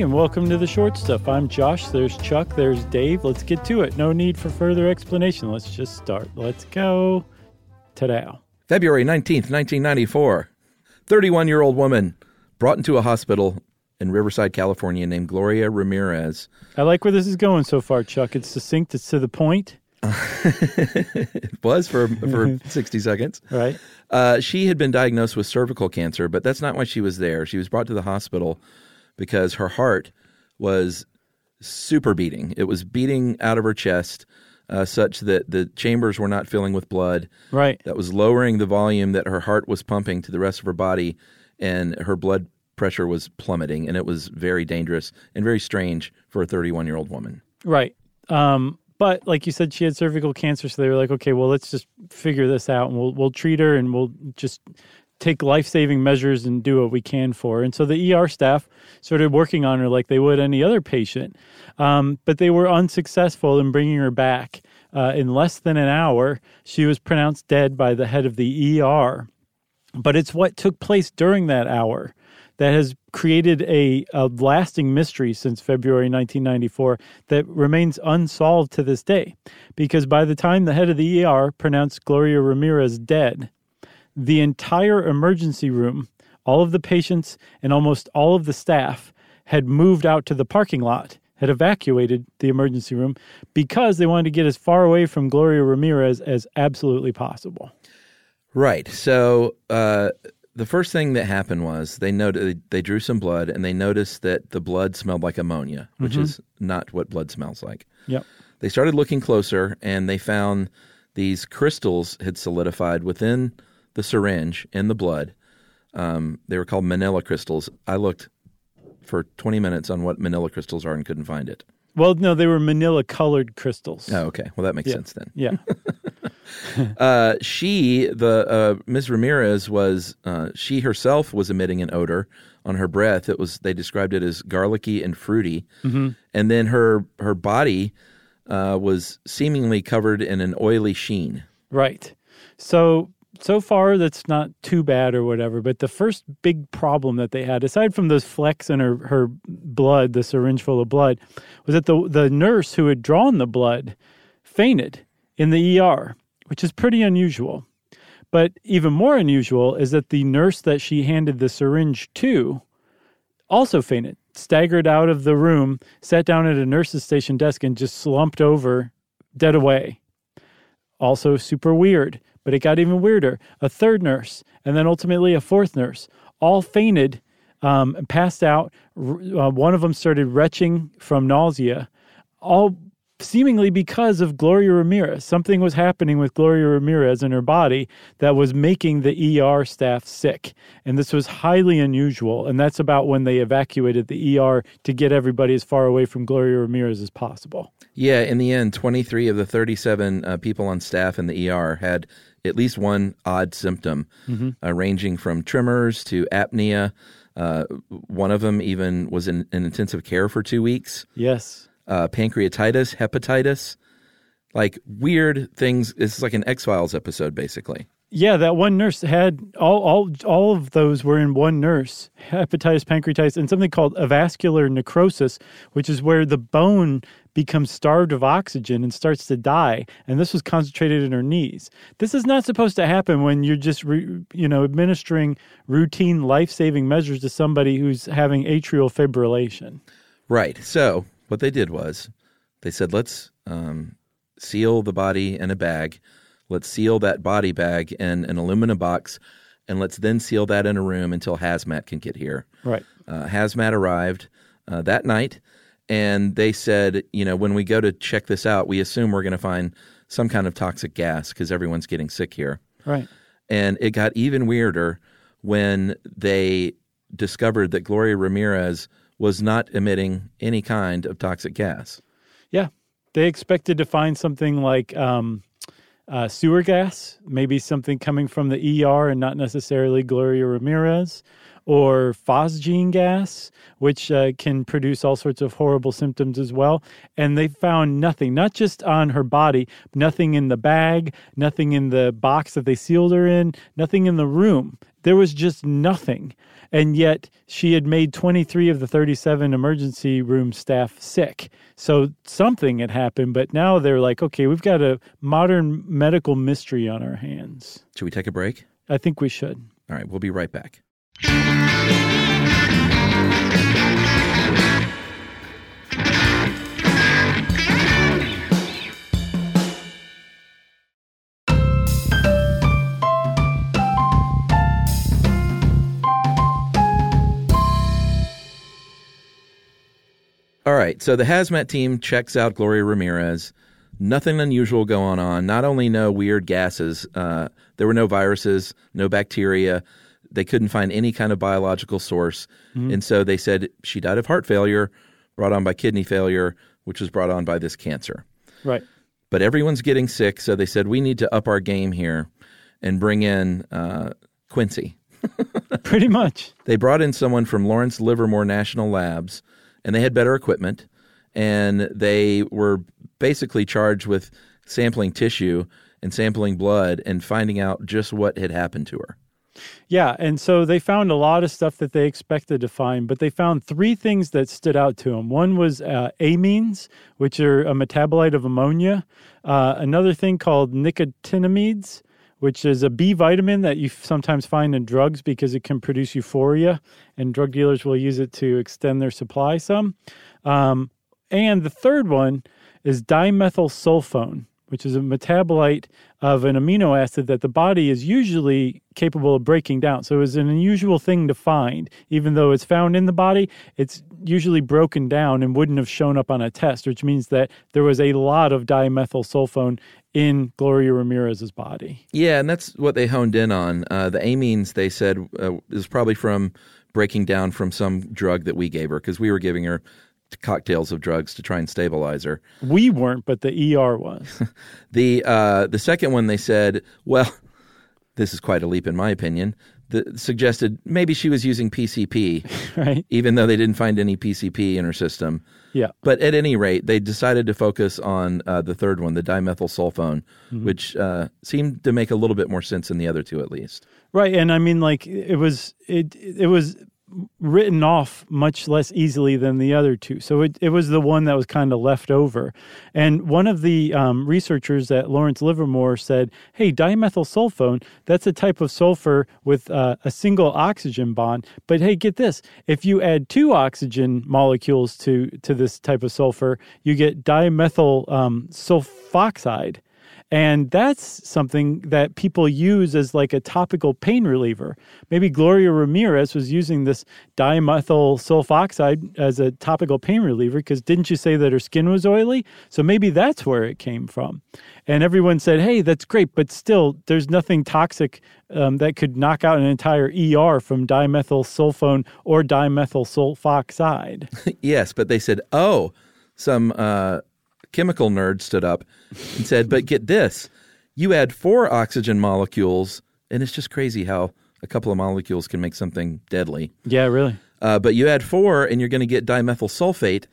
everybody, and welcome to the short stuff. I'm Josh. There's Chuck. There's Dave. Let's get to it. No need for further explanation. Let's just start. Let's go. Ta-da. February 19th, 1994. 31 year old woman brought into a hospital in Riverside, California, named Gloria Ramirez. I like where this is going so far, Chuck. It's succinct, it's to the point. it was for, for 60 seconds. Right. Uh, she had been diagnosed with cervical cancer, but that's not why she was there. She was brought to the hospital because her heart was super beating. It was beating out of her chest. Uh, such that the chambers were not filling with blood. Right. That was lowering the volume that her heart was pumping to the rest of her body, and her blood pressure was plummeting, and it was very dangerous and very strange for a 31 year old woman. Right. Um, but like you said, she had cervical cancer, so they were like, okay, well, let's just figure this out, and we'll we'll treat her, and we'll just take life saving measures and do what we can for. And so the ER staff started working on her like they would any other patient, um, but they were unsuccessful in bringing her back. Uh, in less than an hour, she was pronounced dead by the head of the ER. But it's what took place during that hour that has created a, a, lasting mystery since February 1994 that remains unsolved to this day. Because by the time the head of the ER pronounced Gloria Ramirez dead, the entire emergency room, all of the patients, and almost all of the staff had moved out to the parking lot, had evacuated the emergency room because they wanted to get as far away from Gloria Ramirez as absolutely possible. Right. So uh, the first thing that happened was they noted they drew some blood and they noticed that the blood smelled like ammonia, which Mhm. is not what blood smells like. Yep. They started looking closer and they found these crystals had solidified within the syringe in the blood. Um, they were called manila crystals. I looked for 20 minutes on what manila crystals are and couldn't find it. Well, no, they were manila colored crystals. Oh, okay. Well, that makes Yeah. sense then. Yeah. uh, she, the uh, Ms. Ramirez, was uh, she herself was emitting an odor on her breath. It was they described it as garlicky and fruity, Mhm. and then her her body uh, was seemingly covered in an oily sheen. Right. So so far that's not too bad or whatever, but the first big problem that they had, aside from those flecks in her, her blood, the syringe full of blood, was that the the nurse who had drawn the blood fainted in the ER, which is pretty unusual. But even more unusual is that the nurse that she handed the syringe to also fainted, staggered out of the room, sat down at a nurse's station desk, and just slumped over, dead away. Also, super weird, but it got even weirder. A third nurse, and then ultimately a fourth nurse, all fainted, um, and passed out. Uh, one of them started retching from nausea, all seemingly because of Gloria Ramirez. Something was happening with Gloria Ramirez in her body that was making the ER staff sick. And this was highly unusual. And that's about when they evacuated the ER to get everybody as far away from Gloria Ramirez as possible. Yeah, in the end, 23 of the 37 uh, people on staff in the ER had at least one odd symptom, Mhm. uh, ranging from tremors to apnea. Uh, one of them even was in, in intensive care for two weeks. Yes. Uh, pancreatitis, hepatitis, like weird things. It's like an X Files episode, basically. Yeah, that one nurse had all all all of those were in one nurse. Hepatitis, pancreatitis, and something called avascular necrosis, which is where the bone becomes starved of oxygen and starts to die. And this was concentrated in her knees. This is not supposed to happen when you're just re, you know administering routine life-saving measures to somebody who's having atrial fibrillation. Right. So what they did was they said, let's um, seal the body in a bag. Let's seal that body bag in an aluminum box, and let's then seal that in a room until hazmat can get here. Right. Uh, hazmat arrived uh, that night, and they said, you know, when we go to check this out, we assume we're going to find some kind of toxic gas because everyone's getting sick here. Right. And it got even weirder when they discovered that Gloria Ramirez was not emitting any kind of toxic gas. Yeah, they expected to find something like um, uh, sewer gas, maybe something coming from the ER and not necessarily Gloria Ramirez, or phosgene gas, which uh, can produce all sorts of horrible symptoms as well. And they found nothing, not just on her body, nothing in the bag, nothing in the box that they sealed her in, nothing in the room. There was just nothing. And yet she had made 23 of the 37 emergency room staff sick. So something had happened, but now they're like, okay, we've got a modern medical mystery on our hands. Should we take a break? I think we should. All right, we'll be right back. All right, so the hazmat team checks out Gloria Ramirez. Nothing unusual going on. Not only no weird gases, uh, there were no viruses, no bacteria. They couldn't find any kind of biological source. And so they said she died of heart failure brought on by kidney failure, which was brought on by this cancer. Right. But everyone's getting sick, so they said we need to up our game here and bring in uh, Quincy. Pretty much. They brought in someone from Lawrence Livermore National Labs, and they had better equipment, and they were basically charged with sampling tissue and sampling blood and finding out just what had happened to her. Yeah, and so they found a lot of stuff that they expected to find, but they found three things that stood out to them. One was uh, amines, which are a metabolite of ammonia. Uh, another thing called nicotinamides, which is a B vitamin that you sometimes find in drugs because it can produce euphoria, and drug dealers will use it to extend their supply some. Um, and the third one is dimethyl sulfone, which is a metabolite of an amino acid that the body is usually capable of breaking down. So it's an unusual thing to find. Even though it's found in the body, it's usually broken down and wouldn't have shown up on a test, which means that there was a lot of dimethyl sulfone in Gloria Ramirez's body. Yeah, and that's what they honed in on. Uh, the amines, they said, uh, is probably from breaking down from some drug that we gave her because we were giving her cocktails of drugs to try and stabilize her. We weren't, but the ER was. The uh, the second one they said, well, this is quite a leap in my opinion. The, suggested maybe she was using PCP, right? even though they didn't find any PCP in her system. Yeah. But at any rate, they decided to focus on uh, the third one, the dimethyl sulfone, which uh, seemed to make a little bit more sense than the other two, at least. Right, and I mean, like it was it it was written off much less easily than the other two. So it, it was the one that was kind of left over. And one of the um, researchers at Lawrence Livermore said, "Hey, dimethyl sulfone, that's a type of sulfur with uh, a single oxygen bond. But hey, get this: if you add two oxygen molecules to to this type of sulfur, you get dimethyl um, sulfoxide." And that's something that people use as like a topical pain reliever. Maybe Gloria Ramirez was using this dimethyl sulfoxide as a topical pain reliever because didn't you say that her skin was oily? So maybe that's where it came from. And everyone said, hey, that's great, but still, there's nothing toxic um, that could knock out an entire ER from dimethyl sulfone or dimethyl sulfoxide. yes, but they said, oh, some uh, chemical nerd stood up and said, but get this, you add four oxygen molecules, and it's just crazy how a couple of molecules can make something deadly. yeah, really. Uh, but you add four, and you're going to get dimethyl sulfate,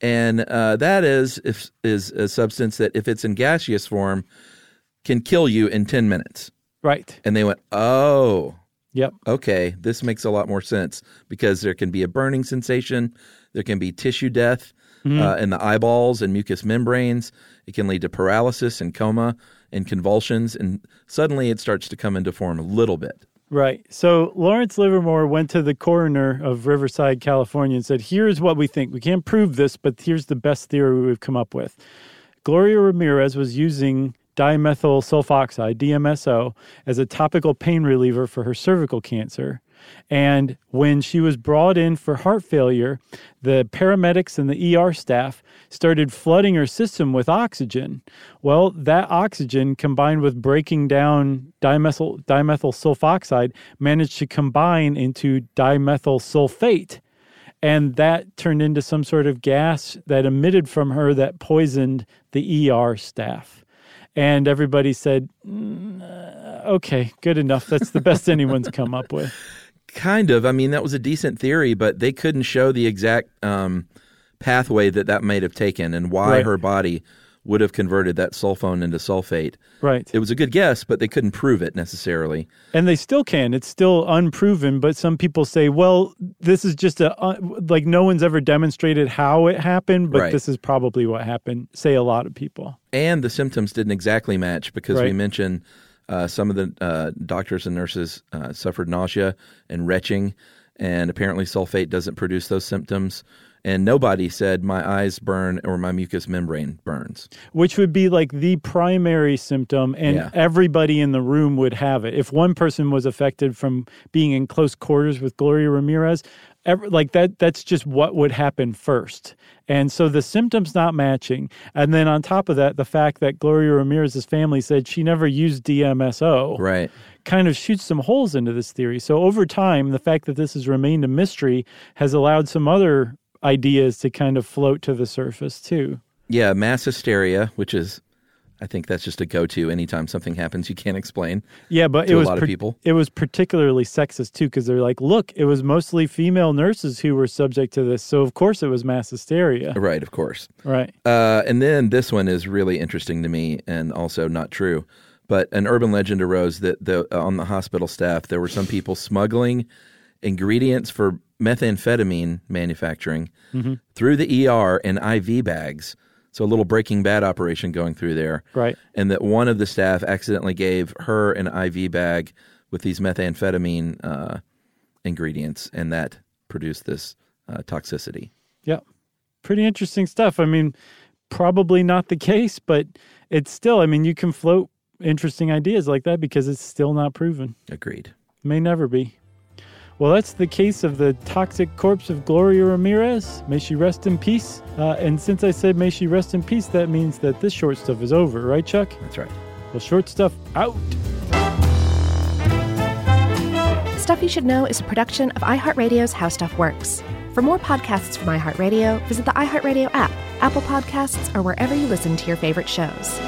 and uh, that is if, is a substance that, if it's in gaseous form, can kill you in ten minutes. Right. And they went, oh, Yep. okay, this makes a lot more sense because there can be a burning sensation, there can be tissue death uh, in the eyeballs and mucous membranes. It can lead to paralysis and coma and convulsions, and suddenly it starts to come into form a little bit. Right. So Lawrence Livermore went to the coroner of Riverside, California, and said, Here's what we think. We can't prove this, but here's the best theory we've come up with. Gloria Ramirez was using dimethyl sulfoxide, DMSO, as a topical pain reliever for her cervical cancer. And when she was brought in for heart failure, the paramedics and the ER staff started flooding her system with oxygen. Well, that oxygen combined with breaking down dimethyl, dimethyl sulfoxide managed to combine into dimethyl sulfate. And that turned into some sort of gas that emitted from her that poisoned the ER staff. And everybody said, "Mm, uh, okay, good enough. That's the best anyone's come up with. Kind of. I mean, that was a decent theory, but they couldn't show the exact um, pathway that that might have taken and why Right. her body would have converted that sulfone into sulfate. Right. It was a good guess, but they couldn't prove it necessarily. And they still can. It's still unproven, but some people say, well, this is just a, uh, like, no one's ever demonstrated how it happened, but Right. this is probably what happened, say a lot of people. And the symptoms didn't exactly match because we mentioned uh, some of the uh, doctors and nurses uh, suffered nausea and retching, and apparently sulfate doesn't produce those symptoms. And nobody said my eyes burn or my mucous membrane burns. Which would be like the primary symptom, and Yeah. everybody in the room would have it. If one person was affected from being in close quarters with Gloria Ramirez, ev like that, that's just what would happen first. And so the symptoms not matching. And then on top of that, the fact that Gloria Ramirez's family said she never used DMSO. Right. kind of shoots some holes into this theory. So over time, the fact that this has remained a mystery has allowed some other ideas to kind of float to the surface too. Yeah, mass hysteria, which is, I think that's just a go-to anytime something happens you can't explain. Yeah, but To it a was lot of people. It was particularly sexist too because they're like, look, it was mostly female nurses who were subject to this, so of course it was mass hysteria. Right, of course. Right. Uh, and then this one is really interesting to me and also not true. But an urban legend arose that the, uh, on the hospital staff there were some people smuggling ingredients for methamphetamine manufacturing through the ER in IV bags. So a little Breaking Bad operation going through there. Right. And that one of the staff accidentally gave her an IV bag with these methamphetamine uh, ingredients, and that produced this uh, toxicity. Yeah. Pretty interesting stuff. I mean, probably not the case, but it's still, I mean, you can float interesting ideas like that because it's still not proven. Agreed. May never be. Well, that's the case of the toxic corpse of Gloria Ramirez. May she rest in peace. Uh, and since I said may she rest in peace, that means that this short stuff is over, right, Chuck? That's right. Well, short stuff out. Stuff You Should Know is a production of iHeartRadio's How Stuff Works. For more podcasts from iHeartRadio, visit the iHeartRadio app, Apple Podcasts, or wherever you listen to your favorite shows.